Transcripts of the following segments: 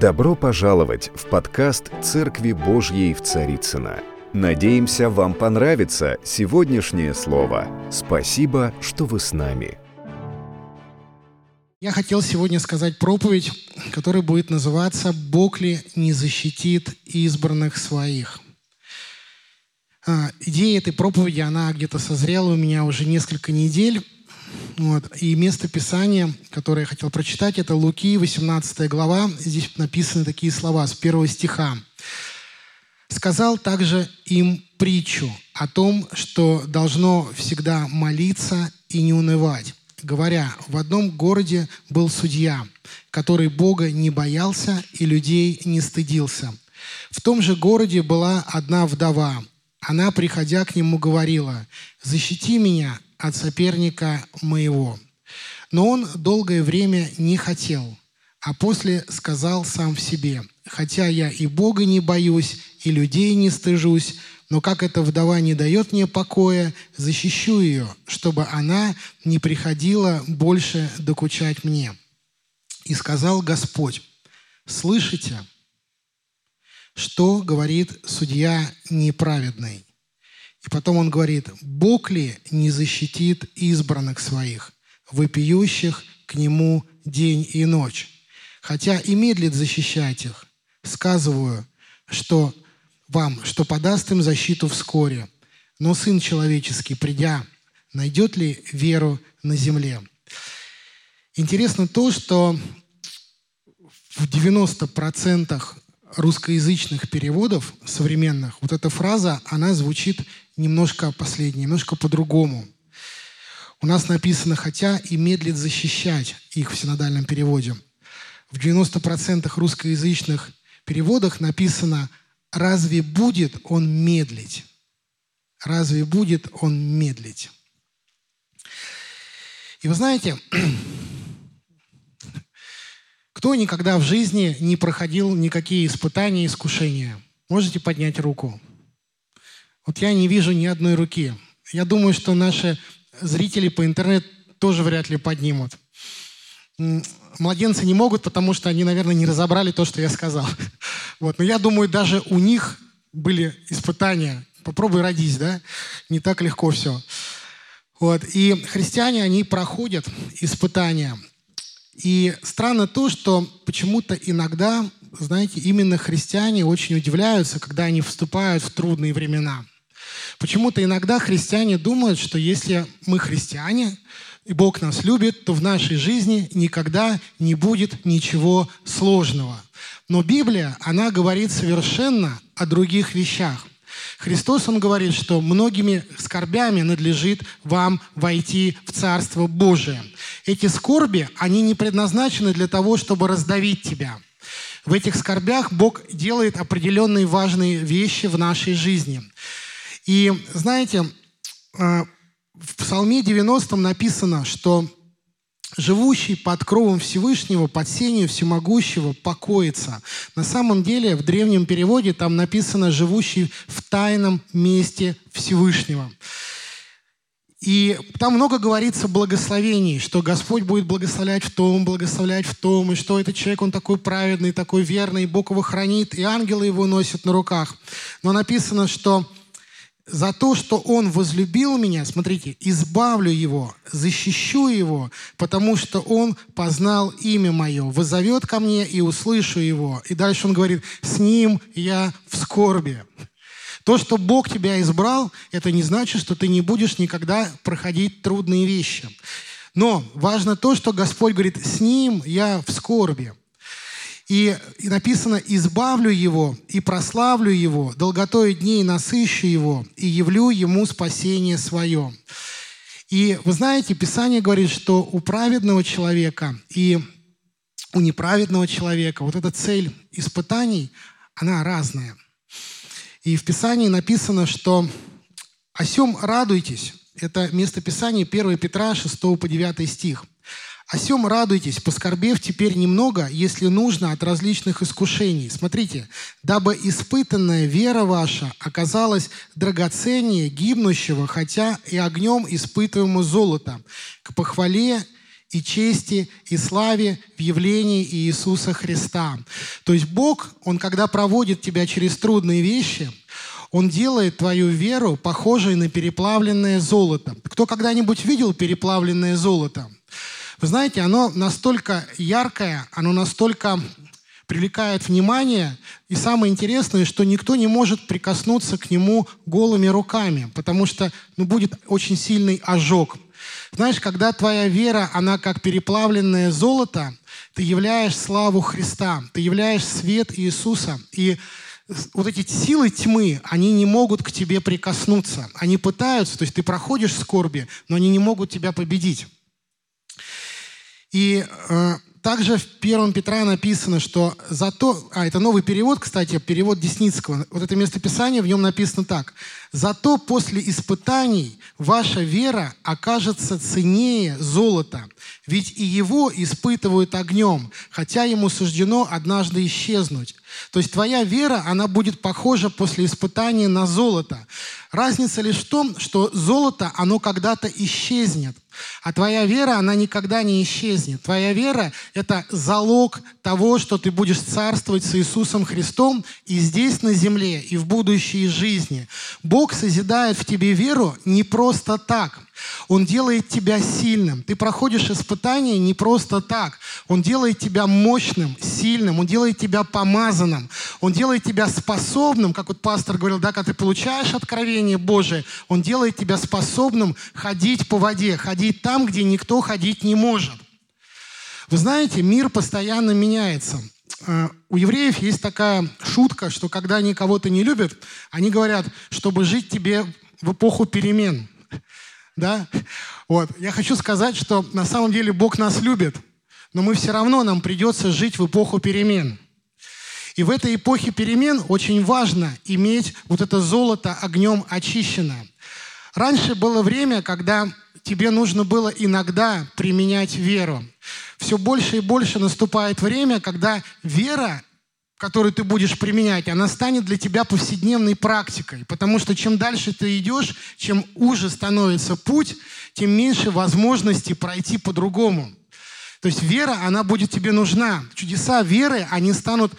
Добро пожаловать в подкаст «Церкви Божьей в Царицына. Надеемся, вам понравится сегодняшнее слово. Спасибо, что вы с нами. Я хотел сегодня сказать проповедь, которая будет называться «Бог ли не защитит избранных своих?». А, идея этой проповеди, она где-то созрела у меня уже несколько недель. Вот. И место Писания, которое я хотел прочитать, это Луки, 18 глава. Здесь написаны такие слова с первого стиха. «Сказал также им притчу о том, что должно всегда молиться и не унывать, говоря, в одном городе был судья, который Бога не боялся и людей не стыдился. В том же городе была одна вдова. Она, приходя к нему, говорила, «Защити меня от соперника моего». Но он долгое время не хотел, а после сказал сам в себе, «Хотя я и Бога не боюсь, и людей не стыжусь, но как эта вдова не дает мне покоя, защищу ее, чтобы она не приходила больше докучать мне». И сказал Господь, «Слышите, что говорит судья неправедный? И потом он говорит, Бог ли не защитит избранных своих, вопиющих к Нему день и ночь? Хотя и медлит защищать их. Сказываю, что вам, что подаст им защиту вскоре. Но Сын Человеческий, придя, найдет ли веру на земле? Интересно то, что в 90% русскоязычных переводов современных вот эта фраза, она звучит немножко последнее, немножко по-другому. У нас написано «хотя и медлит защищать» их в синодальном переводе. В 90% русскоязычных переводах написано «разве будет он медлить?» Разве будет он медлить? И вы знаете, кто никогда в жизни не проходил никакие испытания искушения? Можете поднять руку? Вот я не вижу ни одной руки. Я думаю, что наши зрители по интернету тоже вряд ли поднимут. Младенцы не могут, потому что они, наверное, не разобрали то, что я сказал. Вот. Но я думаю, даже у них были испытания. Попробуй родись, да? Не так легко все. Вот. И христиане, они проходят испытания. И странно то, что почему-то иногда, знаете, именно христиане очень удивляются, когда они вступают в трудные времена – Почему-то иногда христиане думают, что если мы христиане, и Бог нас любит, то в нашей жизни никогда не будет ничего сложного. Но Библия, она говорит совершенно о других вещах. Христос, Он говорит, что многими скорбями надлежит вам войти в Царство Божие. Эти скорби, они не предназначены для того, чтобы раздавить тебя. В этих скорбях Бог делает определенные важные вещи в нашей жизни. И знаете, э, в Псалме 90 написано, что живущий под кровом Всевышнего, под сенью всемогущего покоится. На самом деле в древнем переводе там написано «живущий в тайном месте Всевышнего». И там много говорится благословений, что Господь будет благословлять в том, благословлять в том, и что этот человек, он такой праведный, такой верный, и Бог его хранит, и ангелы его носят на руках. Но написано, что за то, что Он возлюбил меня, смотрите, избавлю Его, защищу Его, потому что Он познал имя Мое, вызовет ко мне и услышу Его. И дальше Он говорит, с Ним я в скорби. То, что Бог тебя избрал, это не значит, что ты не будешь никогда проходить трудные вещи. Но важно то, что Господь говорит, с Ним я в скорби. И, написано, избавлю его и прославлю его, долготой дней насыщу его и явлю ему спасение свое. И вы знаете, Писание говорит, что у праведного человека и у неправедного человека вот эта цель испытаний, она разная. И в Писании написано, что «О сем радуйтесь». Это место Писания 1 Петра 6 по 9 стих – о сем радуйтесь, поскорбев теперь немного, если нужно, от различных искушений. Смотрите, дабы испытанная вера ваша оказалась драгоценнее гибнущего, хотя и огнем испытываемого золота, к похвале и чести, и славе в явлении Иисуса Христа. То есть Бог, Он когда проводит тебя через трудные вещи, Он делает твою веру похожей на переплавленное золото. Кто когда-нибудь видел переплавленное золото? Вы знаете, оно настолько яркое, оно настолько привлекает внимание. И самое интересное, что никто не может прикоснуться к нему голыми руками, потому что ну, будет очень сильный ожог. Знаешь, когда твоя вера, она как переплавленное золото, ты являешь славу Христа, ты являешь свет Иисуса. И вот эти силы тьмы, они не могут к тебе прикоснуться. Они пытаются, то есть ты проходишь скорби, но они не могут тебя победить. И э, также в 1 Петра написано, что за то... А, это новый перевод, кстати, перевод Десницкого. Вот это местописание, в нем написано так. «Зато после испытаний ваша вера окажется ценнее золота, ведь и его испытывают огнем, хотя ему суждено однажды исчезнуть. То есть твоя вера, она будет похожа после испытания на золото. Разница лишь в том, что золото, оно когда-то исчезнет. А твоя вера, она никогда не исчезнет. Твоя вера – это залог того, что ты будешь царствовать с Иисусом Христом и здесь на земле, и в будущей жизни. Бог созидает в тебе веру не просто так. Он делает тебя сильным. Ты проходишь испытания не просто так. Он делает тебя мощным, сильным. Он делает тебя помазанным. Он делает тебя способным, как вот пастор говорил, да, когда ты получаешь откровение Божие, он делает тебя способным ходить по воде, ходить там, где никто ходить не может. Вы знаете, мир постоянно меняется. Э, у евреев есть такая шутка, что когда они кого-то не любят, они говорят, чтобы жить тебе в эпоху перемен да? Вот. Я хочу сказать, что на самом деле Бог нас любит, но мы все равно, нам придется жить в эпоху перемен. И в этой эпохе перемен очень важно иметь вот это золото огнем очищенное. Раньше было время, когда тебе нужно было иногда применять веру. Все больше и больше наступает время, когда вера которую ты будешь применять, она станет для тебя повседневной практикой. Потому что чем дальше ты идешь, чем уже становится путь, тем меньше возможностей пройти по-другому. То есть вера, она будет тебе нужна. Чудеса веры, они станут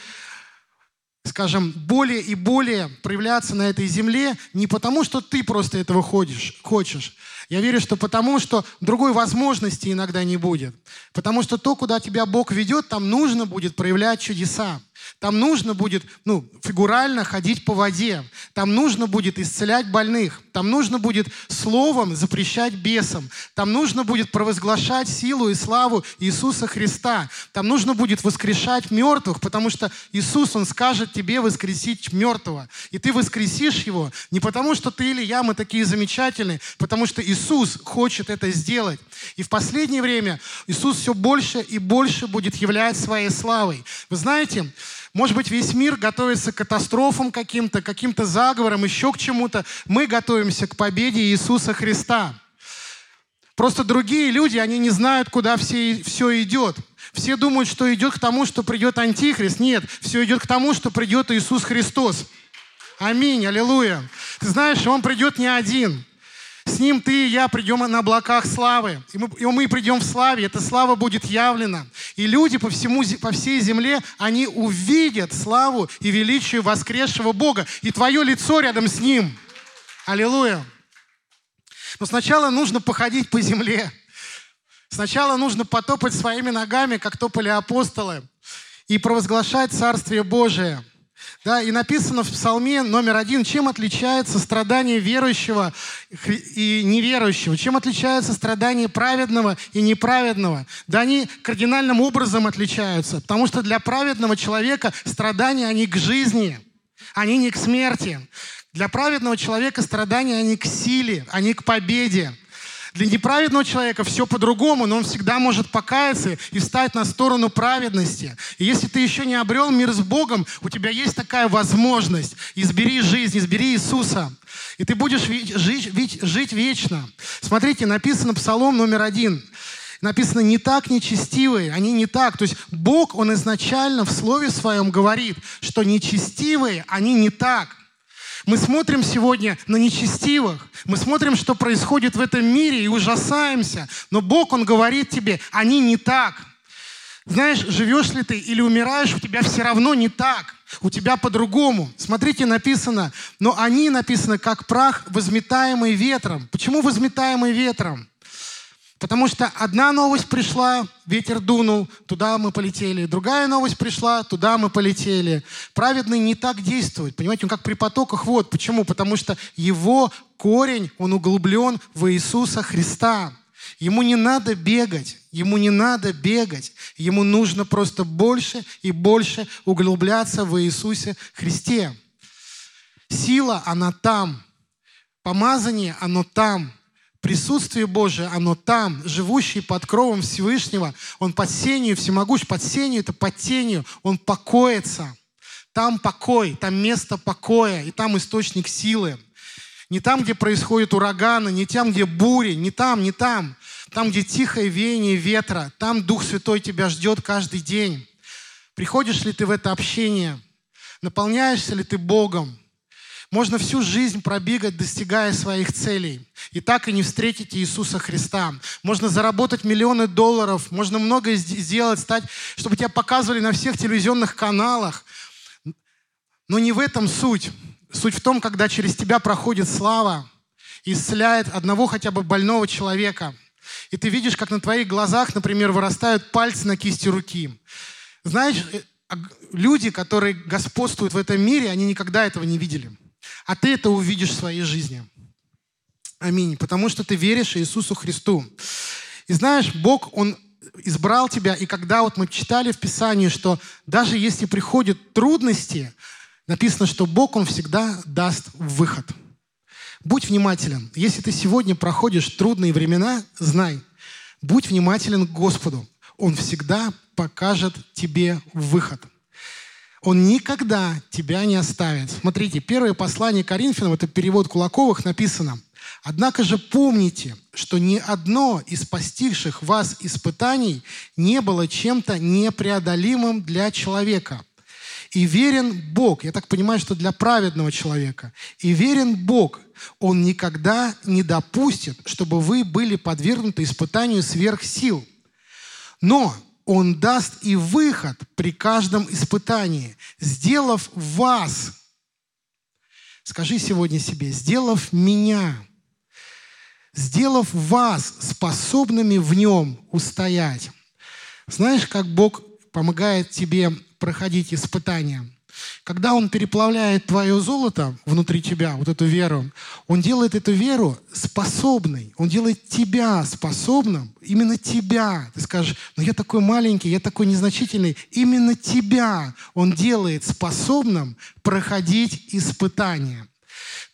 скажем, более и более проявляться на этой земле не потому, что ты просто этого ходишь, хочешь. Я верю, что потому, что другой возможности иногда не будет. Потому что то, куда тебя Бог ведет, там нужно будет проявлять чудеса. Там нужно будет, ну, фигурально ходить по воде. Там нужно будет исцелять больных. Там нужно будет словом запрещать бесам. Там нужно будет провозглашать силу и славу Иисуса Христа. Там нужно будет воскрешать мертвых, потому что Иисус, Он скажет тебе воскресить мертвого. И ты воскресишь его не потому, что ты или я, мы такие замечательные, потому что Иисус хочет это сделать. И в последнее время Иисус все больше и больше будет являть своей славой. Вы знаете, может быть, весь мир готовится к катастрофам каким-то, каким-то заговорам, еще к чему-то. Мы готовимся к победе Иисуса Христа. Просто другие люди, они не знают, куда все, все идет. Все думают, что идет к тому, что придет Антихрист. Нет, все идет к тому, что придет Иисус Христос. Аминь, аллилуйя. Ты знаешь, Он придет не один. С Ним ты и я придем на облаках славы. И мы, и мы придем в славе. Эта слава будет явлена. И люди по, всему, по всей земле, они увидят славу и величие воскресшего Бога. И твое лицо рядом с Ним. Аллилуйя. Но сначала нужно походить по земле. Сначала нужно потопать своими ногами, как топали апостолы, и провозглашать Царствие Божие – да, и написано в Псалме номер один, чем отличается страдание верующего и неверующего, чем отличается страдание праведного и неправедного. Да, они кардинальным образом отличаются, потому что для праведного человека страдания, они к жизни, они не к смерти. Для праведного человека страдания, они к силе, они к победе. Для неправедного человека все по-другому, но он всегда может покаяться и встать на сторону праведности. И если ты еще не обрел мир с Богом, у тебя есть такая возможность. Избери жизнь, избери Иисуса. И ты будешь жить, жить вечно. Смотрите, написано Псалом номер один. Написано «не так нечестивые», они не так. То есть Бог, Он изначально в Слове Своем говорит, что нечестивые, они не так. Мы смотрим сегодня на нечестивых, мы смотрим, что происходит в этом мире и ужасаемся. Но Бог, Он говорит тебе, они не так. Знаешь, живешь ли ты или умираешь, у тебя все равно не так. У тебя по-другому. Смотрите, написано, но они написаны как прах, возметаемый ветром. Почему возметаемый ветром? Потому что одна новость пришла, ветер дунул, туда мы полетели. Другая новость пришла, туда мы полетели. Праведный не так действует. Понимаете, он как при потоках вод. Почему? Потому что его корень, он углублен в Иисуса Христа. Ему не надо бегать, ему не надо бегать. Ему нужно просто больше и больше углубляться в Иисусе Христе. Сила, она там. Помазание, оно там. Присутствие Божие, оно там, живущий под кровом Всевышнего. Он под сенью, всемогущ, под сенью, это под тенью. Он покоится. Там покой, там место покоя, и там источник силы. Не там, где происходят ураганы, не там, где бури, не там, не там. Там, где тихое веяние ветра, там Дух Святой тебя ждет каждый день. Приходишь ли ты в это общение? Наполняешься ли ты Богом? Можно всю жизнь пробегать, достигая своих целей, и так и не встретить Иисуса Христа. Можно заработать миллионы долларов, можно многое сделать, стать, чтобы тебя показывали на всех телевизионных каналах. Но не в этом суть. Суть в том, когда через тебя проходит слава исцеляет одного хотя бы больного человека. И ты видишь, как на твоих глазах, например, вырастают пальцы на кисти руки. Знаешь, э, люди, которые господствуют в этом мире, они никогда этого не видели. А ты это увидишь в своей жизни. Аминь. Потому что ты веришь Иисусу Христу. И знаешь, Бог, Он избрал тебя, и когда вот мы читали в Писании, что даже если приходят трудности, Написано, что Бог, Он всегда даст выход. Будь внимателен. Если ты сегодня проходишь трудные времена, знай, будь внимателен к Господу. Он всегда покажет тебе выход. Он никогда тебя не оставит. Смотрите, первое послание Коринфянам, это перевод Кулаковых, написано. «Однако же помните, что ни одно из постигших вас испытаний не было чем-то непреодолимым для человека. И верен Бог, я так понимаю, что для праведного человека, и верен Бог, Он никогда не допустит, чтобы вы были подвергнуты испытанию сверх сил. Но Он даст и выход при каждом испытании, сделав вас, скажи сегодня себе, сделав меня, сделав вас способными в нем устоять. Знаешь, как Бог помогает тебе проходить испытания. Когда Он переплавляет твое золото внутри тебя, вот эту веру, Он делает эту веру способной. Он делает тебя способным, именно тебя. Ты скажешь, ну я такой маленький, я такой незначительный. Именно тебя Он делает способным проходить испытания.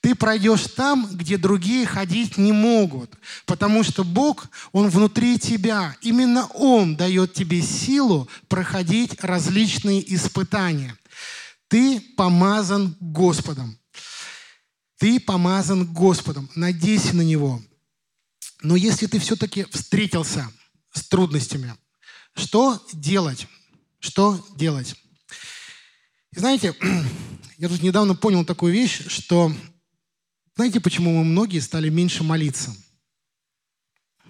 Ты пройдешь там, где другие ходить не могут, потому что Бог, Он внутри тебя. Именно Он дает тебе силу проходить различные испытания. Ты помазан Господом. Ты помазан Господом. Надейся на Него. Но если ты все-таки встретился с трудностями, что делать? Что делать? И знаете, я тут недавно понял такую вещь, что знаете, почему мы многие стали меньше молиться?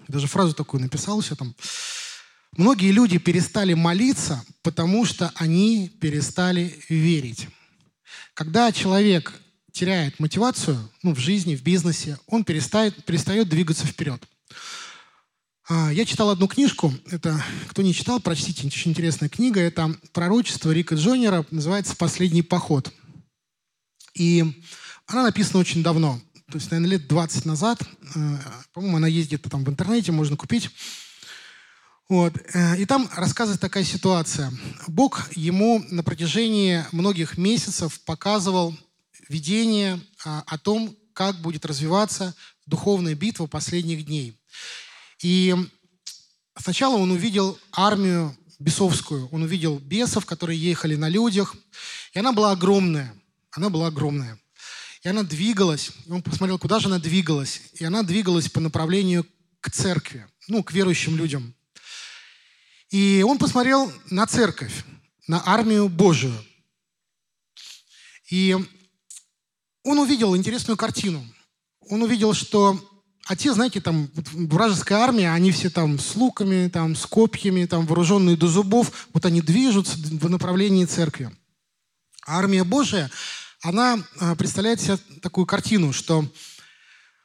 Даже фразу такую написал все там. Многие люди перестали молиться, потому что они перестали верить. Когда человек теряет мотивацию ну, в жизни, в бизнесе, он перестает, перестает двигаться вперед. А, я читал одну книжку, это, кто не читал, прочтите, очень интересная книга, это пророчество Рика Джонера, называется «Последний поход». И она написана очень давно, то есть, наверное, лет 20 назад. Э, по-моему, она где-то там в интернете, можно купить. Вот. Э, и там рассказывает такая ситуация. Бог ему на протяжении многих месяцев показывал видение а, о том, как будет развиваться духовная битва последних дней. И сначала он увидел армию бесовскую, он увидел бесов, которые ехали на людях, и она была огромная, она была огромная. И она двигалась, он посмотрел, куда же она двигалась. И она двигалась по направлению к церкви, ну, к верующим людям. И он посмотрел на церковь, на армию Божию. И он увидел интересную картину. Он увидел, что а те, знаете, там вражеская армия, они все там с луками, там с копьями, там вооруженные до зубов, вот они движутся в направлении церкви. А армия Божия, она а, представляет себе такую картину, что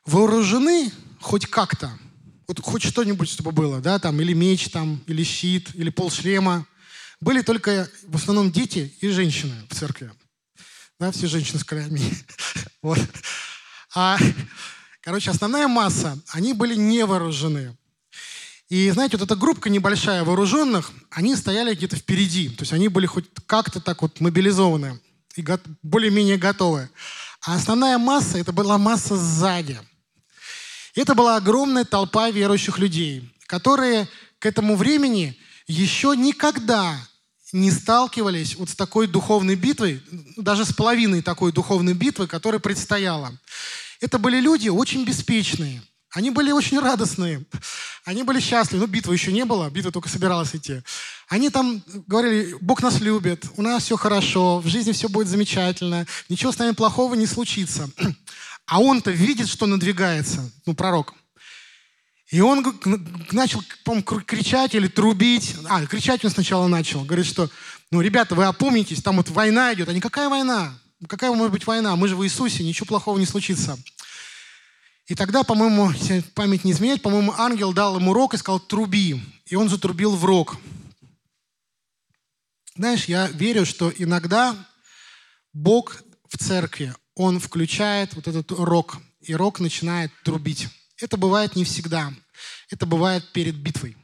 вооружены хоть как-то, вот хоть что-нибудь, чтобы было, да, там, или меч, там, или щит, или полшлема, были только в основном дети и женщины в церкви. Да, все женщины с колями. вот. А, короче, основная масса, они были не вооружены. И знаете, вот эта группа небольшая вооруженных, они стояли где-то впереди. То есть они были хоть как-то так вот мобилизованы и более-менее готовы. А основная масса, это была масса сзади. Это была огромная толпа верующих людей, которые к этому времени еще никогда не сталкивались вот с такой духовной битвой, даже с половиной такой духовной битвы, которая предстояла. Это были люди очень беспечные, они были очень радостные, они были счастливы. Ну, битвы еще не было, битва только собиралась идти. Они там говорили, Бог нас любит, у нас все хорошо, в жизни все будет замечательно, ничего с нами плохого не случится. А он-то видит, что надвигается, ну, пророк. И он начал, по кричать или трубить. А, кричать он сначала начал. Говорит, что, ну, ребята, вы опомнитесь, там вот война идет. А никакая война? Какая может быть война? Мы же в Иисусе, ничего плохого не случится. И тогда, по-моему, память не изменяет, по-моему, ангел дал ему рог и сказал «труби». И он затрубил в рог. Знаешь, я верю, что иногда Бог в церкви, Он включает вот этот рог, и рог начинает трубить. Это бывает не всегда. Это бывает перед битвой.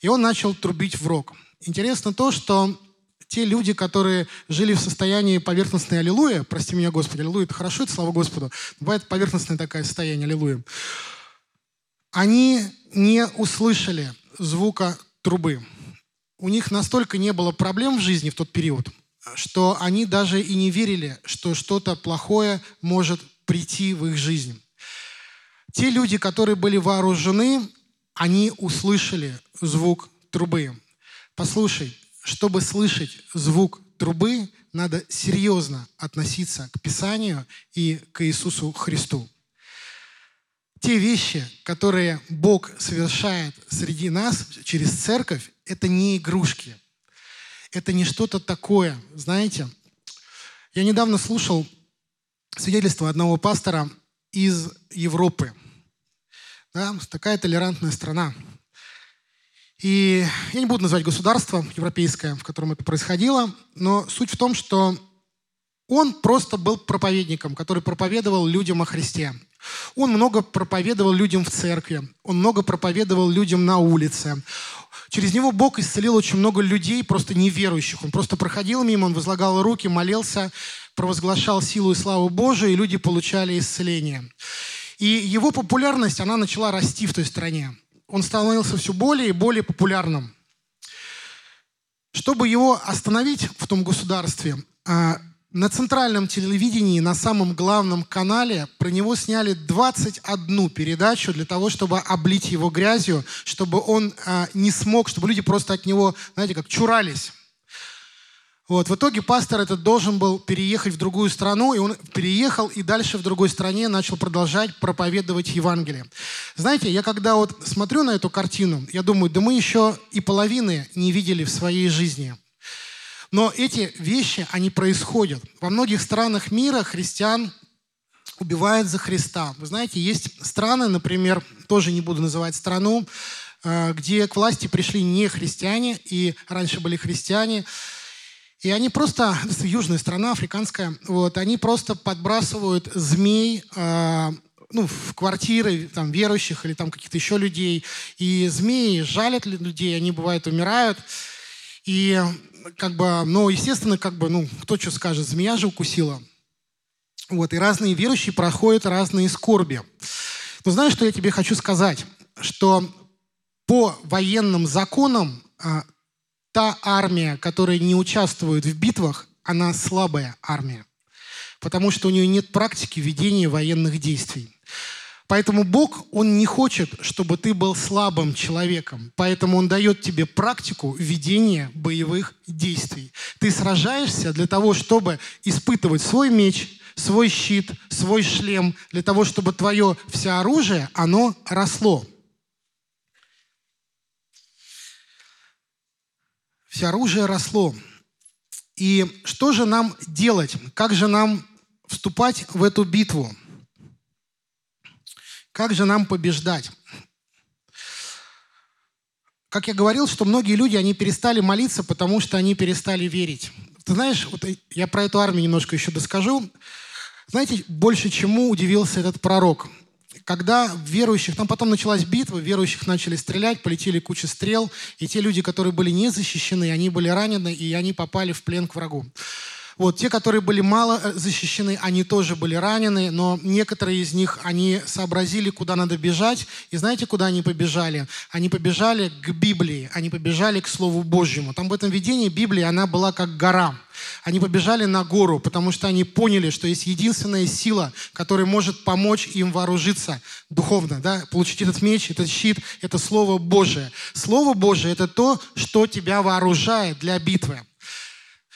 И он начал трубить в рог. Интересно то, что те люди, которые жили в состоянии поверхностной аллилуйя, прости меня, Господи, аллилуйя, это хорошо, это слава Господу, бывает поверхностное такое состояние, аллилуйя, они не услышали звука трубы. У них настолько не было проблем в жизни в тот период, что они даже и не верили, что что-то плохое может прийти в их жизнь. Те люди, которые были вооружены, они услышали звук трубы. Послушай, чтобы слышать звук трубы, надо серьезно относиться к Писанию и к Иисусу Христу. Те вещи, которые Бог совершает среди нас через церковь, это не игрушки. Это не что-то такое. Знаете, я недавно слушал свидетельство одного пастора из Европы. Да, такая толерантная страна. И я не буду называть государство европейское, в котором это происходило, но суть в том, что он просто был проповедником, который проповедовал людям о Христе. Он много проповедовал людям в церкви, он много проповедовал людям на улице. Через него Бог исцелил очень много людей, просто неверующих. Он просто проходил мимо, он возлагал руки, молился, провозглашал силу и славу Божию, и люди получали исцеление. И его популярность, она начала расти в той стране. Он становился все более и более популярным. Чтобы его остановить в том государстве, а, на центральном телевидении, на самом главном канале про него сняли 21 передачу для того, чтобы облить его грязью, чтобы он а, не смог, чтобы люди просто от него, знаете, как чурались. Вот, в итоге пастор этот должен был переехать в другую страну, и он переехал и дальше в другой стране начал продолжать проповедовать Евангелие. Знаете, я когда вот смотрю на эту картину, я думаю, да мы еще и половины не видели в своей жизни. Но эти вещи, они происходят. Во многих странах мира христиан убивают за Христа. Вы знаете, есть страны, например, тоже не буду называть страну, э, где к власти пришли не христиане, и раньше были христиане, и они просто, южная страна, африканская, вот, они просто подбрасывают змей э, ну, в квартиры там, верующих или там каких-то еще людей. И змеи жалят людей, они бывают умирают. И как бы, ну, естественно, как бы, ну, кто что скажет, змея же укусила. Вот, и разные верующие проходят разные скорби. Но знаешь, что я тебе хочу сказать? Что по военным законам а, та армия, которая не участвует в битвах, она слабая армия, потому что у нее нет практики ведения военных действий. Поэтому Бог, Он не хочет, чтобы ты был слабым человеком. Поэтому Он дает тебе практику ведения боевых действий. Ты сражаешься для того, чтобы испытывать свой меч, свой щит, свой шлем, для того, чтобы твое всеоружие, оно росло. Всеоружие росло. И что же нам делать? Как же нам вступать в эту битву? Как же нам побеждать? Как я говорил, что многие люди, они перестали молиться, потому что они перестали верить. Ты знаешь, вот я про эту армию немножко еще доскажу. Знаете, больше чему удивился этот пророк? Когда верующих, там потом началась битва, верующих начали стрелять, полетели куча стрел, и те люди, которые были не защищены, они были ранены, и они попали в плен к врагу. Вот, те, которые были мало э, защищены, они тоже были ранены, но некоторые из них, они сообразили, куда надо бежать. И знаете, куда они побежали? Они побежали к Библии, они побежали к Слову Божьему. Там в этом видении Библия, она была как гора. Они побежали на гору, потому что они поняли, что есть единственная сила, которая может помочь им вооружиться духовно, да, получить этот меч, этот щит, это Слово Божие. Слово Божие – это то, что тебя вооружает для битвы.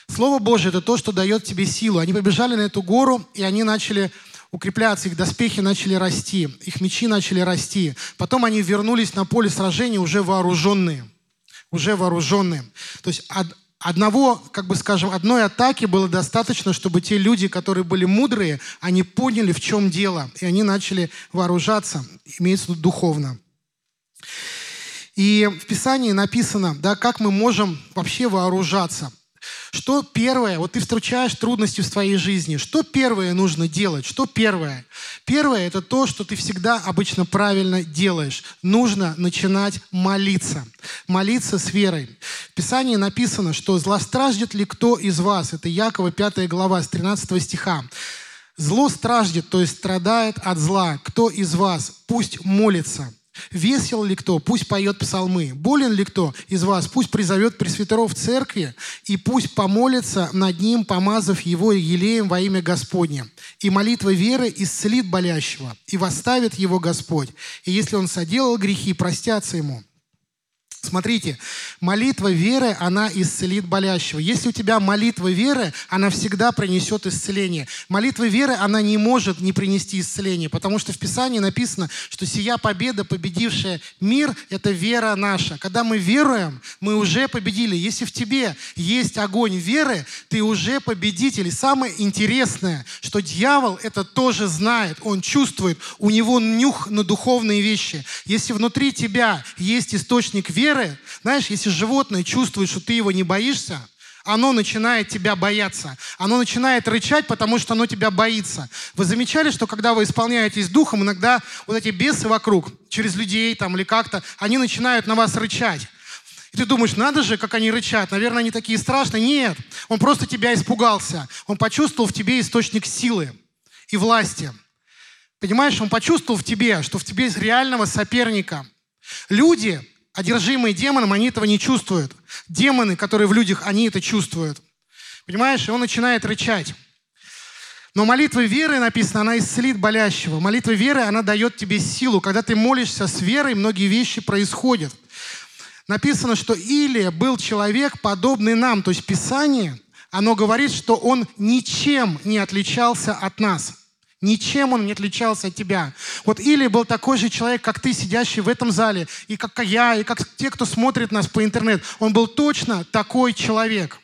Слово Божье – это то, что дает тебе силу. Они побежали на эту гору, и они начали укрепляться, их доспехи начали расти, их мечи начали расти. Потом они вернулись на поле сражения уже вооруженные. Уже вооруженные. То есть одного, как бы скажем, одной атаки было достаточно, чтобы те люди, которые были мудрые, они поняли, в чем дело, и они начали вооружаться, имеется в виду духовно. И в Писании написано, да, как мы можем вообще вооружаться – что первое, вот ты встречаешь трудности в своей жизни, что первое нужно делать? Что первое? Первое – это то, что ты всегда обычно правильно делаешь. Нужно начинать молиться. Молиться с верой. В Писании написано, что «злостраждет ли кто из вас?» Это Якова 5 глава с 13 стиха. «Зло страждет, то есть страдает от зла. Кто из вас? Пусть молится». Весел ли кто? Пусть поет псалмы. Болен ли кто из вас? Пусть призовет пресвитеров церкви и пусть помолится над ним, помазав его елеем во имя Господне. И молитва веры исцелит болящего, и восставит его Господь. И если он соделал грехи, простятся ему. Смотрите, молитва веры, она исцелит болящего. Если у тебя молитва веры, она всегда принесет исцеление. Молитва веры, она не может не принести исцеление, потому что в Писании написано, что сия победа, победившая мир, это вера наша. Когда мы веруем, мы уже победили. Если в тебе есть огонь веры, ты уже победитель. И самое интересное, что дьявол это тоже знает, он чувствует, у него нюх на духовные вещи. Если внутри тебя есть источник веры, знаешь, если животное чувствует, что ты его не боишься, оно начинает тебя бояться. Оно начинает рычать, потому что оно тебя боится. Вы замечали, что когда вы исполняетесь духом, иногда вот эти бесы вокруг, через людей там или как-то, они начинают на вас рычать. И ты думаешь, надо же, как они рычат. Наверное, они такие страшные. Нет, он просто тебя испугался. Он почувствовал в тебе источник силы и власти. Понимаешь, он почувствовал в тебе, что в тебе есть реального соперника. Люди, одержимые демоном, они этого не чувствуют. Демоны, которые в людях, они это чувствуют. Понимаешь? И он начинает рычать. Но молитва веры, написано, она исцелит болящего. Молитва веры, она дает тебе силу. Когда ты молишься с верой, многие вещи происходят. Написано, что Илия был человек, подобный нам. То есть Писание, оно говорит, что он ничем не отличался от нас. Ничем он не отличался от тебя. Вот Или был такой же человек, как ты, сидящий в этом зале, и как я, и как те, кто смотрит нас по интернету. Он был точно такой человек.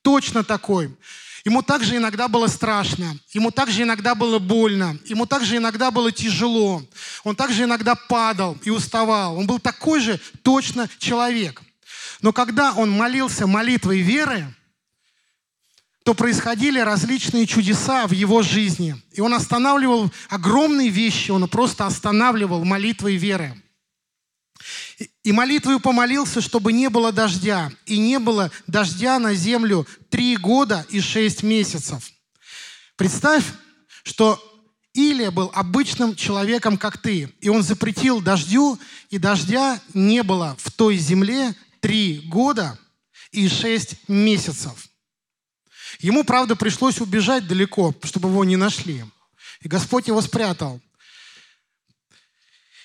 Точно такой. Ему также иногда было страшно, ему также иногда было больно, ему также иногда было тяжело, он также иногда падал и уставал. Он был такой же точно человек. Но когда он молился молитвой веры, то происходили различные чудеса в его жизни. И он останавливал огромные вещи, он просто останавливал молитвой веры. И молитвою помолился, чтобы не было дождя. И не было дождя на землю три года и шесть месяцев. Представь, что Илия был обычным человеком, как ты. И он запретил дождю, и дождя не было в той земле три года и шесть месяцев. Ему, правда, пришлось убежать далеко, чтобы его не нашли. И Господь его спрятал.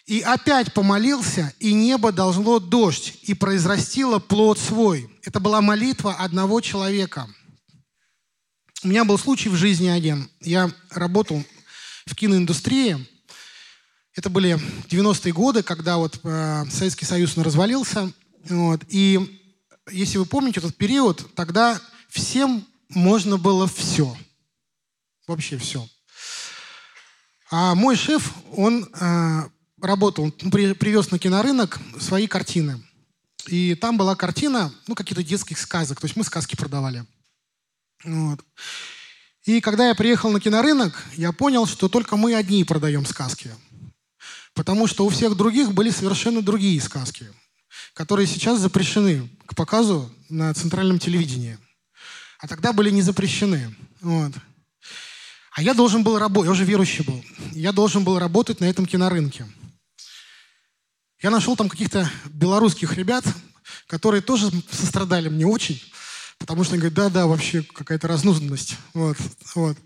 И опять помолился, и небо должно дождь, и произрастило плод свой. Это была молитва одного человека. У меня был случай в жизни один. Я работал в киноиндустрии. Это были 90-е годы, когда вот э, Советский Союз развалился. Вот, и если вы помните этот период, тогда всем можно было все. Вообще все. А мой шеф, он э, работал, при, привез на кинорынок свои картины. И там была картина, ну, каких-то детских сказок. То есть мы сказки продавали. Вот. И когда я приехал на кинорынок, я понял, что только мы одни продаем сказки. Потому что у всех других были совершенно другие сказки, которые сейчас запрещены к показу на центральном телевидении. А тогда были не запрещены. Вот. А я должен был работать, я уже верующий был, я должен был работать на этом кинорынке. Я нашел там каких-то белорусских ребят, которые тоже сострадали мне очень, потому что они говорят, да-да, вообще какая-то разнузданность. Вот, вот.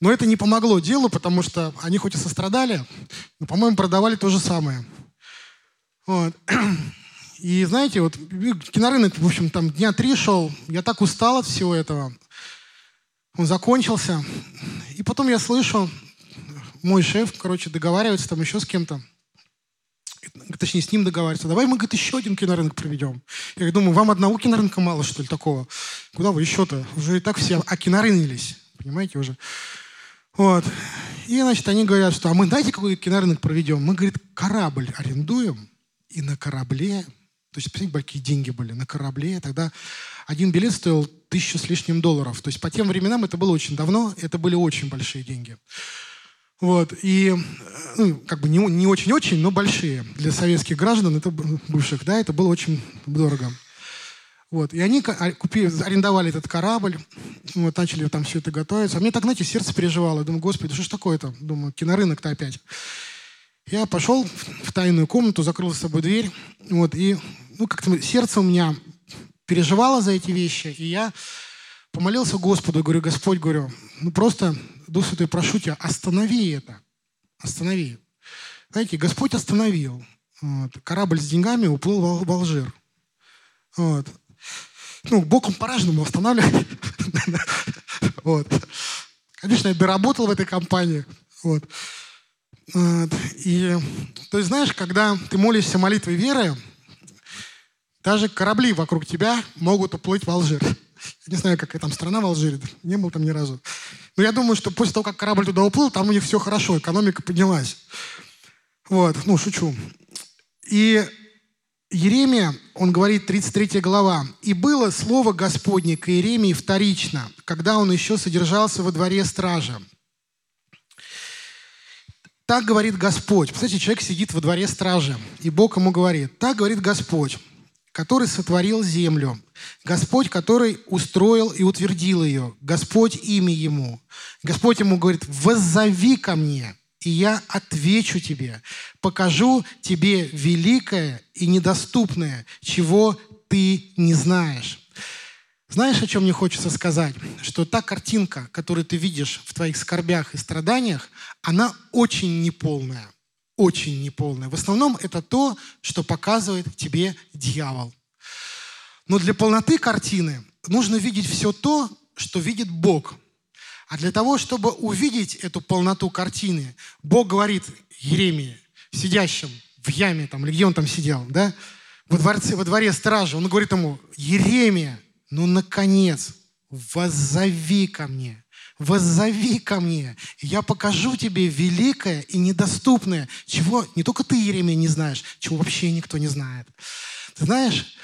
Но это не помогло делу, потому что они хоть и сострадали, но, по-моему, продавали то же самое. Вот. И знаете, вот кинорынок, в общем, там дня три шел, я так устал от всего этого. Он закончился. И потом я слышу, мой шеф, короче, договаривается там еще с кем-то. Точнее, с ним договаривается. Давай мы, говорит, еще один кинорынок проведем. Я думаю, вам одного кинорынка мало, что ли, такого? Куда вы еще-то? Уже и так все окинорынились. Понимаете уже? Вот. И, значит, они говорят, что а мы знаете, какой кинорынок проведем? Мы, говорит, корабль арендуем, и на корабле, то есть, посмотрите, какие деньги были, на корабле, тогда один билет стоил тысячу с лишним долларов. То есть по тем временам это было очень давно, это были очень большие деньги. Вот, и, ну, как бы не, не очень-очень, но большие. Для советских граждан, это бывших, да, это было очень дорого. Вот, и они а, купили, арендовали этот корабль, вот, начали там все это готовиться. А мне так, знаете, сердце переживало. Думаю, господи, что ж такое-то? Думаю, кинорынок-то опять. Я пошел в тайную комнату, закрыл за собой дверь, вот, и, ну, как-то сердце у меня переживала за эти вещи, и я помолился Господу, говорю, Господь, говорю, ну просто, Дух Святой, прошу тебя, останови это, останови. Знаете, Господь остановил. Вот. Корабль с деньгами уплыл в Алжир. Вот. Ну, Бог он по-разному останавливает. вот. Конечно, я доработал в этой компании. Вот. И, то есть, знаешь, когда ты молишься молитвой веры, даже корабли вокруг тебя могут уплыть в Алжир. Я не знаю, какая там страна в Алжире, не был там ни разу. Но я думаю, что после того, как корабль туда уплыл, там у них все хорошо, экономика поднялась. Вот, ну, шучу. И Еремия, он говорит, 33 глава, «И было слово Господне к Иеремии вторично, когда он еще содержался во дворе стража. Так говорит Господь». Представляете, человек сидит во дворе стражи, и Бог ему говорит, «Так говорит Господь, который сотворил землю, Господь, который устроил и утвердил ее, Господь имя ему. Господь ему говорит, воззови ко мне, и я отвечу тебе, покажу тебе великое и недоступное, чего ты не знаешь. Знаешь, о чем мне хочется сказать? Что та картинка, которую ты видишь в твоих скорбях и страданиях, она очень неполная очень неполное. В основном это то, что показывает тебе дьявол. Но для полноты картины нужно видеть все то, что видит Бог. А для того, чтобы увидеть эту полноту картины, Бог говорит Еремии, сидящим в яме, там, или где он там сидел, да, во, дворце, во дворе стражи, он говорит ему, Еремия, ну, наконец, воззови ко мне воззови ко мне, и я покажу тебе великое и недоступное, чего не только ты, Еремия, не знаешь, чего вообще никто не знает. Ты знаешь,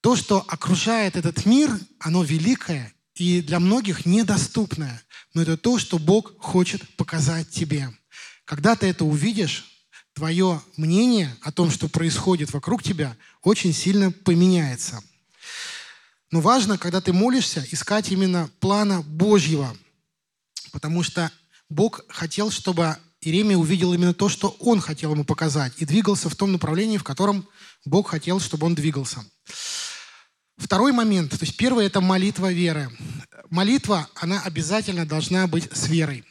то, что окружает этот мир, оно великое и для многих недоступное, но это то, что Бог хочет показать тебе. Когда ты это увидишь, твое мнение о том, что происходит вокруг тебя, очень сильно поменяется – но важно, когда ты молишься, искать именно плана Божьего. Потому что Бог хотел, чтобы Иеремия увидел именно то, что он хотел ему показать, и двигался в том направлении, в котором Бог хотел, чтобы он двигался. Второй момент, то есть первый – это молитва веры. Молитва, она обязательно должна быть с верой.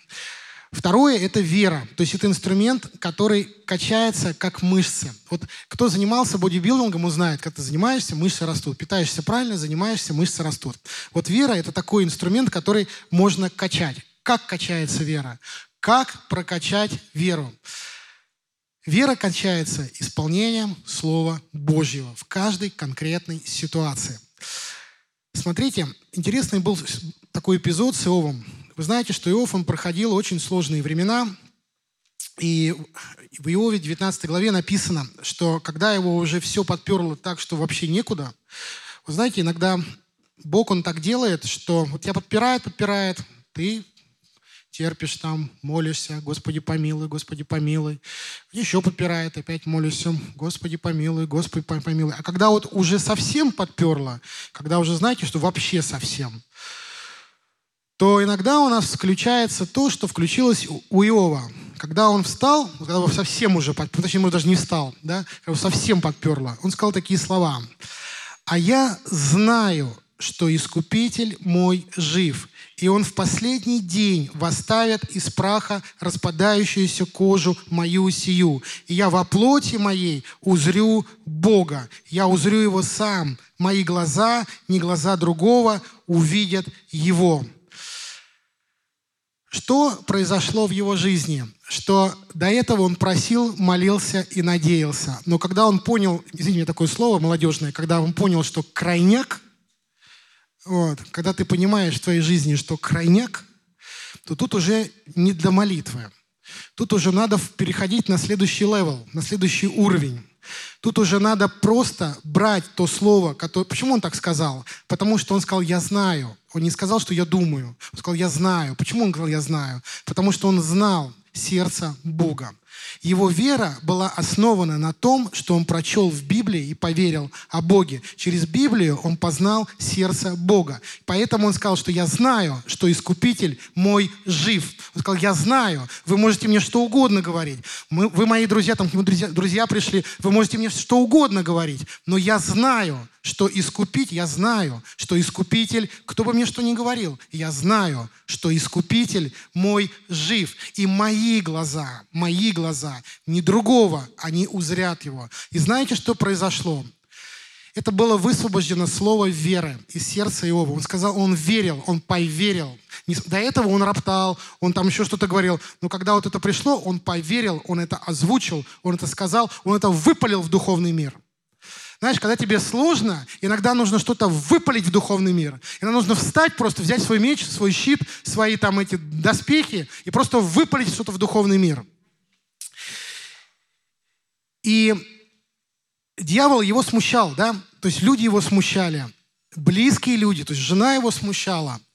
Второе – это вера. То есть это инструмент, который качается как мышцы. Вот кто занимался бодибилдингом, узнает, когда ты занимаешься, мышцы растут. Питаешься правильно, занимаешься, мышцы растут. Вот вера – это такой инструмент, который можно качать. Как качается вера? Как прокачать веру? Вера качается исполнением Слова Божьего в каждой конкретной ситуации. Смотрите, интересный был такой эпизод с Иовом. Вы знаете, что Иов, он проходил очень сложные времена, и в Иове 19 главе написано, что когда его уже все подперло так, что вообще некуда, вы знаете, иногда Бог, Он так делает, что вот тебя подпирает, подпирает, ты терпишь там, молишься, Господи помилуй, Господи помилуй. Еще подпирает, опять молишься, Господи помилуй, Господи помилуй. А когда вот уже совсем подперло, когда уже знаете, что вообще совсем, то иногда у нас включается то, что включилось у Иова. Когда он встал, когда его совсем уже, точнее, может, даже не встал, да, его совсем подперло, он сказал такие слова. «А я знаю, что Искупитель мой жив, и он в последний день восставит из праха распадающуюся кожу мою сию. И я во плоти моей узрю Бога. Я узрю Его сам. Мои глаза, не глаза другого, увидят Его. Что произошло в его жизни? Что до этого он просил, молился и надеялся. Но когда он понял, извините мне такое слово молодежное, когда он понял, что крайняк, вот, когда ты понимаешь в твоей жизни, что крайняк, то тут уже не для молитвы. Тут уже надо переходить на следующий level, на следующий уровень. Тут уже надо просто брать то слово, которое... Почему он так сказал? Потому что он сказал «я знаю». Он не сказал, что я думаю. Он сказал «я знаю». Почему он сказал «я знаю»? Потому что он знал сердце Бога. Его вера была основана на том, что он прочел в Библии и поверил о Боге. Через Библию он познал сердце Бога. Поэтому он сказал, что я знаю, что Искупитель мой жив. Он сказал, я знаю, вы можете мне что угодно говорить. Мы, вы мои друзья, там к нему друзья, друзья пришли, вы можете мне что угодно говорить. Но я знаю, что искупить, я знаю, что искупитель, кто бы мне что ни говорил, я знаю, что искупитель мой жив. И мои глаза, мои глаза, не другого, они узрят его. И знаете, что произошло? Это было высвобождено слово веры из сердца Иова. Он сказал, он верил, он поверил. До этого он роптал, он там еще что-то говорил. Но когда вот это пришло, он поверил, он это озвучил, он это сказал, он это выпалил в духовный мир – знаешь, когда тебе сложно, иногда нужно что-то выпалить в духовный мир. Иногда нужно встать, просто взять свой меч, свой щит, свои там эти доспехи и просто выпалить что-то в духовный мир. И дьявол его смущал, да? То есть люди его смущали. Близкие люди, то есть жена его смущала –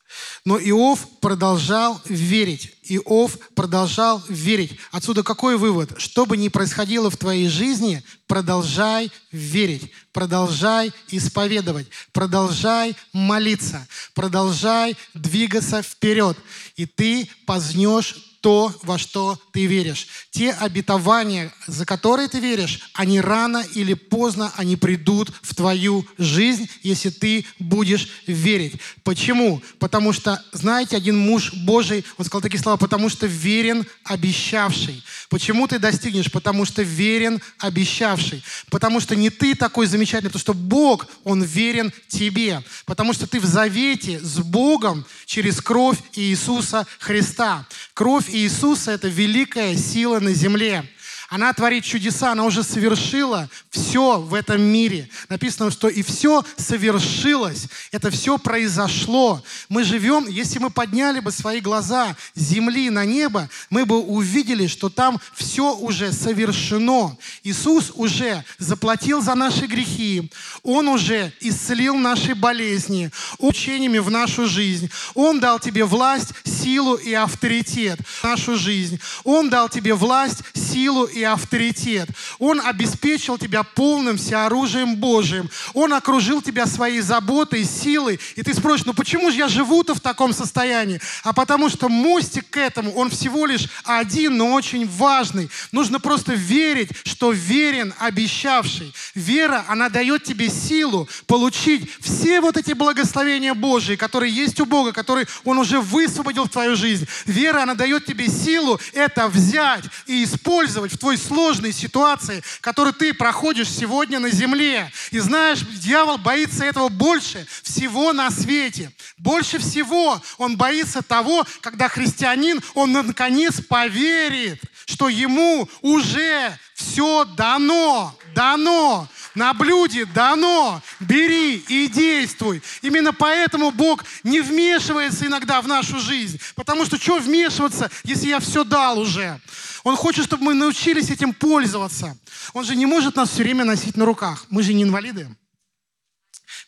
но Иов продолжал верить. Иов продолжал верить. Отсюда какой вывод? Что бы ни происходило в твоей жизни, продолжай верить, продолжай исповедовать, продолжай молиться, продолжай двигаться вперед. И ты познешь то, во что ты веришь. Те обетования, за которые ты веришь, они рано или поздно, они придут в твою жизнь, если ты будешь верить. Почему? Потому что, знаете, один муж Божий, он сказал такие слова, потому что верен обещавший. Почему ты достигнешь? Потому что верен обещавший. Потому что не ты такой замечательный, потому что Бог, Он верен тебе. Потому что ты в завете с Богом через кровь Иисуса Христа. Кровь Иисуса – это великая сила на земле. Она творит чудеса, она уже совершила все в этом мире. Написано, что и все совершилось, это все произошло. Мы живем, если мы подняли бы свои глаза с земли на небо, мы бы увидели, что там все уже совершено. Иисус уже заплатил за наши грехи, Он уже исцелил наши болезни, учениями в нашу жизнь. Он дал тебе власть, силу и авторитет в нашу жизнь. Он дал тебе власть, силу и авторитет. Он обеспечил тебя полным всеоружием Божиим. Он окружил тебя своей заботой, силой. И ты спросишь, ну почему же я живу-то в таком состоянии? А потому что мостик к этому, он всего лишь один, но очень важный. Нужно просто верить, что верен обещавший. Вера, она дает тебе силу получить все вот эти благословения Божьи, которые есть у Бога, которые Он уже высвободил в твою жизнь. Вера, она дает тебе силу это взять и использовать в твоей сложной ситуации, которую ты проходишь сегодня на земле. И знаешь, дьявол боится этого больше всего на свете. Больше всего он боится того, когда христианин, он наконец поверит, что ему уже все дано, дано на блюде дано. Бери и действуй. Именно поэтому Бог не вмешивается иногда в нашу жизнь. Потому что что вмешиваться, если я все дал уже? Он хочет, чтобы мы научились этим пользоваться. Он же не может нас все время носить на руках. Мы же не инвалиды.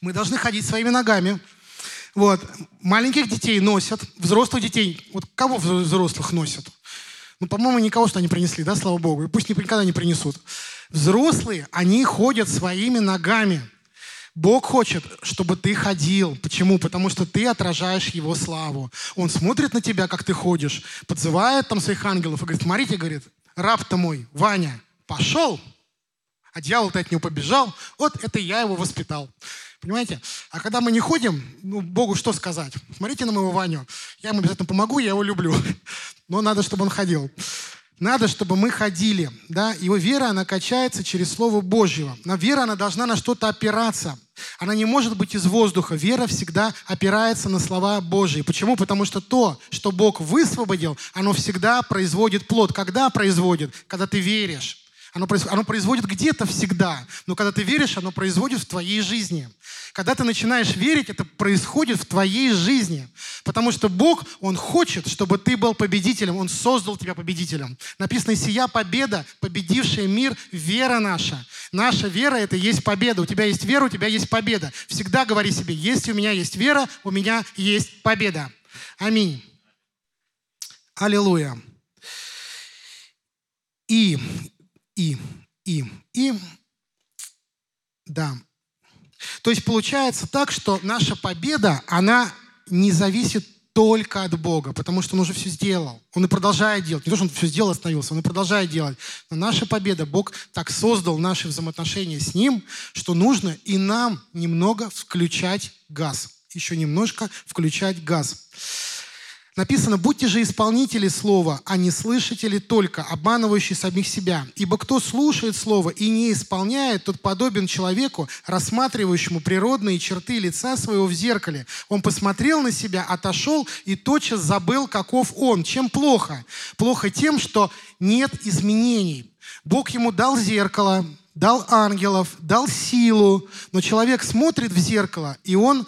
Мы должны ходить своими ногами. Вот. Маленьких детей носят, взрослых детей. Вот кого взрослых носят? Ну, по-моему, никого что они принесли, да, слава Богу. И пусть никогда не принесут. Взрослые, они ходят своими ногами. Бог хочет, чтобы ты ходил. Почему? Потому что ты отражаешь Его славу. Он смотрит на тебя, как ты ходишь, подзывает там своих ангелов и говорит, смотрите, говорит, раб-то мой, Ваня, пошел, а дьявол-то от него побежал, вот это я его воспитал. Понимаете? А когда мы не ходим, ну, Богу что сказать? Смотрите на моего Ваню. Я ему обязательно помогу, я его люблю. Но надо, чтобы он ходил. Надо, чтобы мы ходили. Да? Его вера, она качается через Слово Божьего. Но вера, она должна на что-то опираться. Она не может быть из воздуха. Вера всегда опирается на слова Божьи. Почему? Потому что то, что Бог высвободил, оно всегда производит плод. Когда производит? Когда ты веришь. Оно, оно производит где-то всегда, но когда ты веришь, оно производит в твоей жизни. Когда ты начинаешь верить, это происходит в твоей жизни. Потому что Бог, Он хочет, чтобы ты был победителем. Он создал тебя победителем. Написано, «Сия победа, победившая мир, вера наша». Наша вера – это есть победа. У тебя есть вера, у тебя есть победа. Всегда говори себе, если у меня есть вера, у меня есть победа. Аминь. Аллилуйя. И и, и, и. Да. То есть получается так, что наша победа, она не зависит только от Бога, потому что Он уже все сделал. Он и продолжает делать. Не то, что Он все сделал, остановился, Он и продолжает делать. Но наша победа, Бог так создал наши взаимоотношения с Ним, что нужно и нам немного включать газ. Еще немножко включать газ. Написано, будьте же исполнители слова, а не слышатели только, обманывающие самих себя. Ибо кто слушает слово и не исполняет, тот подобен человеку, рассматривающему природные черты лица своего в зеркале. Он посмотрел на себя, отошел и тотчас забыл, каков он. Чем плохо? Плохо тем, что нет изменений. Бог ему дал зеркало, дал ангелов, дал силу, но человек смотрит в зеркало, и он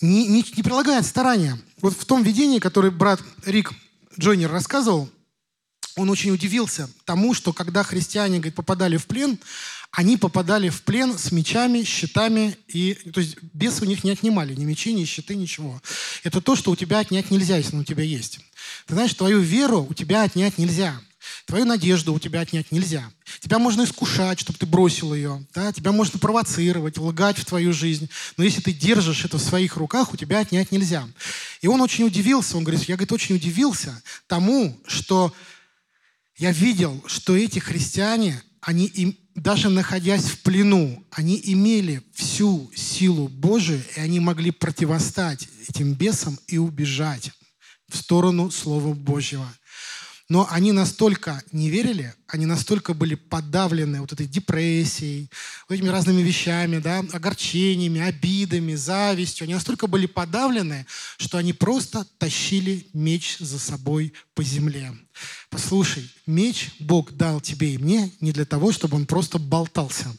не, не, не прилагает старания. Вот в том видении, которое брат Рик Джойнер рассказывал, он очень удивился тому, что когда христиане говорит, попадали в плен, они попадали в плен с мечами, щитами, и, то есть бесы у них не отнимали, ни мечи, ни щиты, ничего. Это то, что у тебя отнять нельзя, если у тебя есть. Ты знаешь, твою веру у тебя отнять нельзя. Твою надежду у тебя отнять нельзя. Тебя можно искушать, чтобы ты бросил ее. Да? Тебя можно провоцировать, лгать в твою жизнь. Но если ты держишь это в своих руках, у тебя отнять нельзя. И он очень удивился. Он говорит, я говорит, очень удивился тому, что я видел, что эти христиане, они им, даже находясь в плену, они имели всю силу Божию, и они могли противостать этим бесам и убежать в сторону Слова Божьего. Но они настолько не верили, они настолько были подавлены вот этой депрессией, вот этими разными вещами, да, огорчениями, обидами, завистью. Они настолько были подавлены, что они просто тащили меч за собой по земле. Послушай, меч Бог дал тебе и мне не для того, чтобы он просто болтался.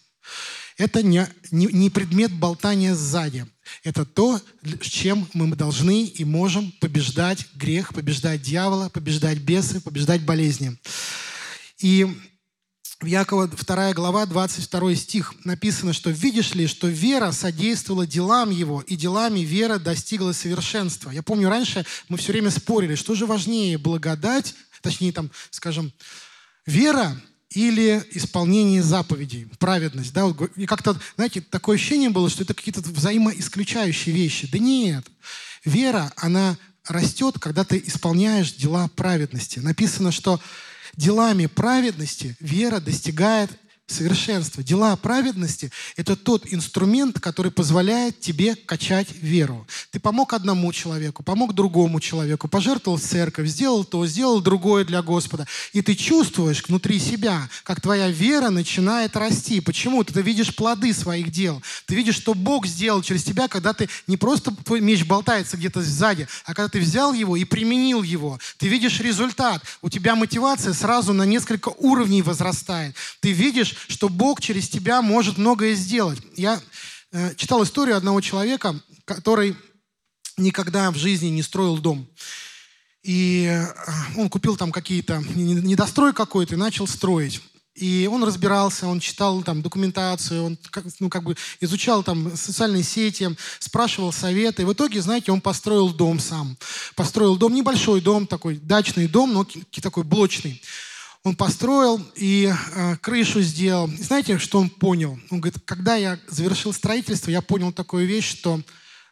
Это не, не, не предмет болтания сзади. Это то, с чем мы должны и можем побеждать грех, побеждать дьявола, побеждать бесы, побеждать болезни. И в Якова 2 глава, 22 стих написано, что «Видишь ли, что вера содействовала делам его, и делами вера достигла совершенства». Я помню, раньше мы все время спорили, что же важнее, благодать, точнее, там, скажем, Вера или исполнение заповедей, праведность. Да? И как-то, знаете, такое ощущение было, что это какие-то взаимоисключающие вещи. Да нет. Вера, она растет, когда ты исполняешь дела праведности. Написано, что делами праведности вера достигает совершенства. Дела праведности – это тот инструмент, который позволяет тебе качать веру. Ты помог одному человеку, помог другому человеку, пожертвовал в церковь, сделал то, сделал другое для Господа. И ты чувствуешь внутри себя, как твоя вера начинает расти. Почему? Ты видишь плоды своих дел. Ты видишь, что Бог сделал через тебя, когда ты не просто твой меч болтается где-то сзади, а когда ты взял его и применил его. Ты видишь результат. У тебя мотивация сразу на несколько уровней возрастает. Ты видишь, что Бог через тебя может многое сделать. Я э, читал историю одного человека, который никогда в жизни не строил дом. И э, он купил там какие-то, недострой какой-то и начал строить. И он разбирался, он читал там документацию, он ну, как бы изучал там социальные сети, спрашивал советы. И в итоге, знаете, он построил дом сам. Построил дом, небольшой дом, такой дачный дом, но такой блочный он построил и э, крышу сделал. И знаете, что он понял? Он говорит, когда я завершил строительство, я понял такую вещь, что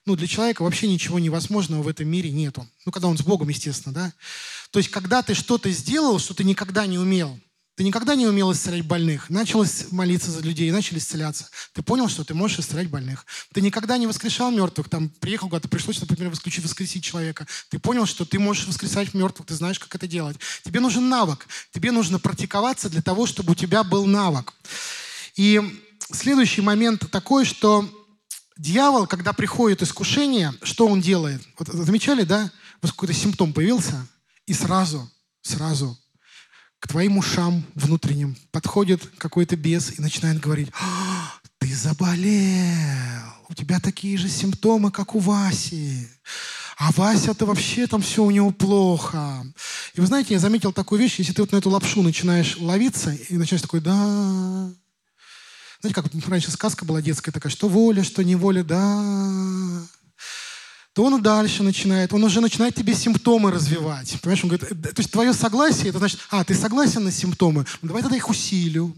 ну, для человека вообще ничего невозможного в этом мире нету. Ну, когда он с Богом, естественно, да. То есть, когда ты что-то сделал, что ты никогда не умел, ты никогда не умел исцелять больных. Начал молиться за людей, начали исцеляться. Ты понял, что ты можешь исцелять больных. Ты никогда не воскрешал мертвых. Там приехал куда-то, пришлось, например, воскресить, воскресить человека. Ты понял, что ты можешь воскресать мертвых, ты знаешь, как это делать. Тебе нужен навык. Тебе нужно практиковаться для того, чтобы у тебя был навык. И следующий момент такой, что дьявол, когда приходит искушение, что он делает? Вот замечали, да? Вот какой-то симптом появился, и сразу, сразу к твоим ушам внутренним подходит какой-то бес и начинает говорить, «А, ты заболел, у тебя такие же симптомы, как у Васи. А Вася-то вообще там все у него плохо. И вы знаете, я заметил такую вещь, если ты вот на эту лапшу начинаешь ловиться и начинаешь такой, да, знаете, как раньше сказка была детская такая, что воля, что неволя, да то он дальше начинает, он уже начинает тебе симптомы развивать. Понимаешь, он говорит, то есть твое согласие, это значит, а, ты согласен на симптомы, ну, давай тогда их усилю,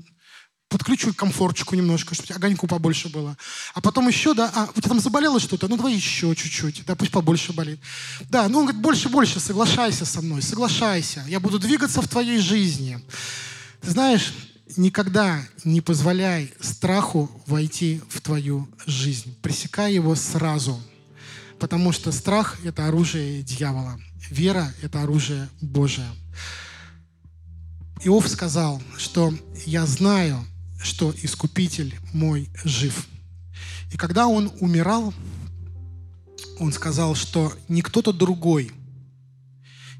подключу комфортчику немножко, чтобы огоньку побольше было. А потом еще, да, а у тебя там заболело что-то, ну давай еще чуть-чуть, да, пусть побольше болит. Да, ну он говорит, больше-больше, соглашайся со мной, соглашайся, я буду двигаться в твоей жизни. Ты знаешь, никогда не позволяй страху войти в твою жизнь. Пресекай его сразу. Потому что страх — это оружие дьявола. Вера — это оружие Божие. Иов сказал, что «я знаю, что Искупитель мой жив». И когда он умирал, он сказал, что не кто-то другой,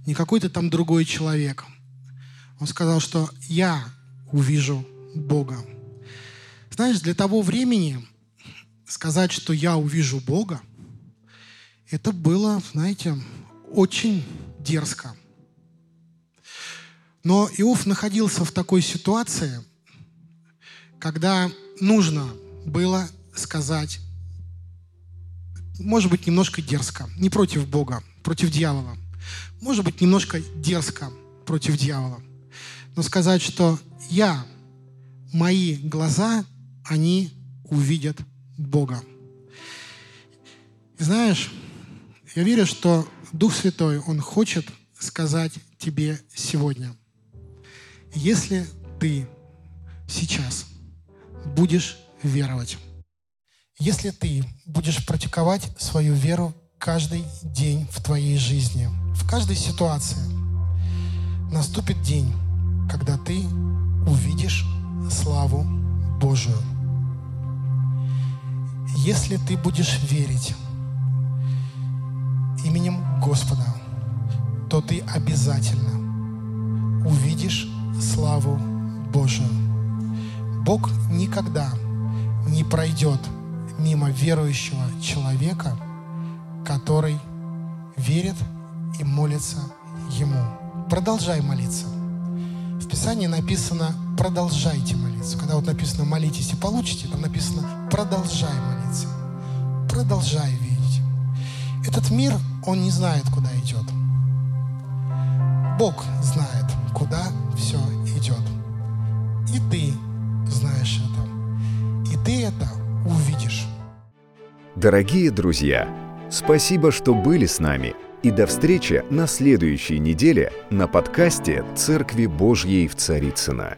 не какой-то там другой человек. Он сказал, что я увижу Бога. Знаешь, для того времени сказать, что я увижу Бога, это было, знаете, очень дерзко. Но Иов находился в такой ситуации, когда нужно было сказать, может быть, немножко дерзко, не против Бога, против дьявола. Может быть, немножко дерзко против дьявола. Но сказать, что я, мои глаза, они увидят Бога. Знаешь, я верю, что Дух Святой, Он хочет сказать тебе сегодня. Если ты сейчас будешь веровать, если ты будешь практиковать свою веру каждый день в твоей жизни, в каждой ситуации, наступит день, когда ты увидишь славу Божию. Если ты будешь верить, именем Господа, то ты обязательно увидишь славу Божию. Бог никогда не пройдет мимо верующего человека, который верит и молится Ему. Продолжай молиться. В Писании написано «продолжайте молиться». Когда вот написано «молитесь и получите», там написано «продолжай молиться». Продолжай верить. Этот мир, он не знает, куда идет. Бог знает, куда все идет. И ты знаешь это. И ты это увидишь. Дорогие друзья, спасибо, что были с нами. И до встречи на следующей неделе на подкасте «Церкви Божьей в Царицына.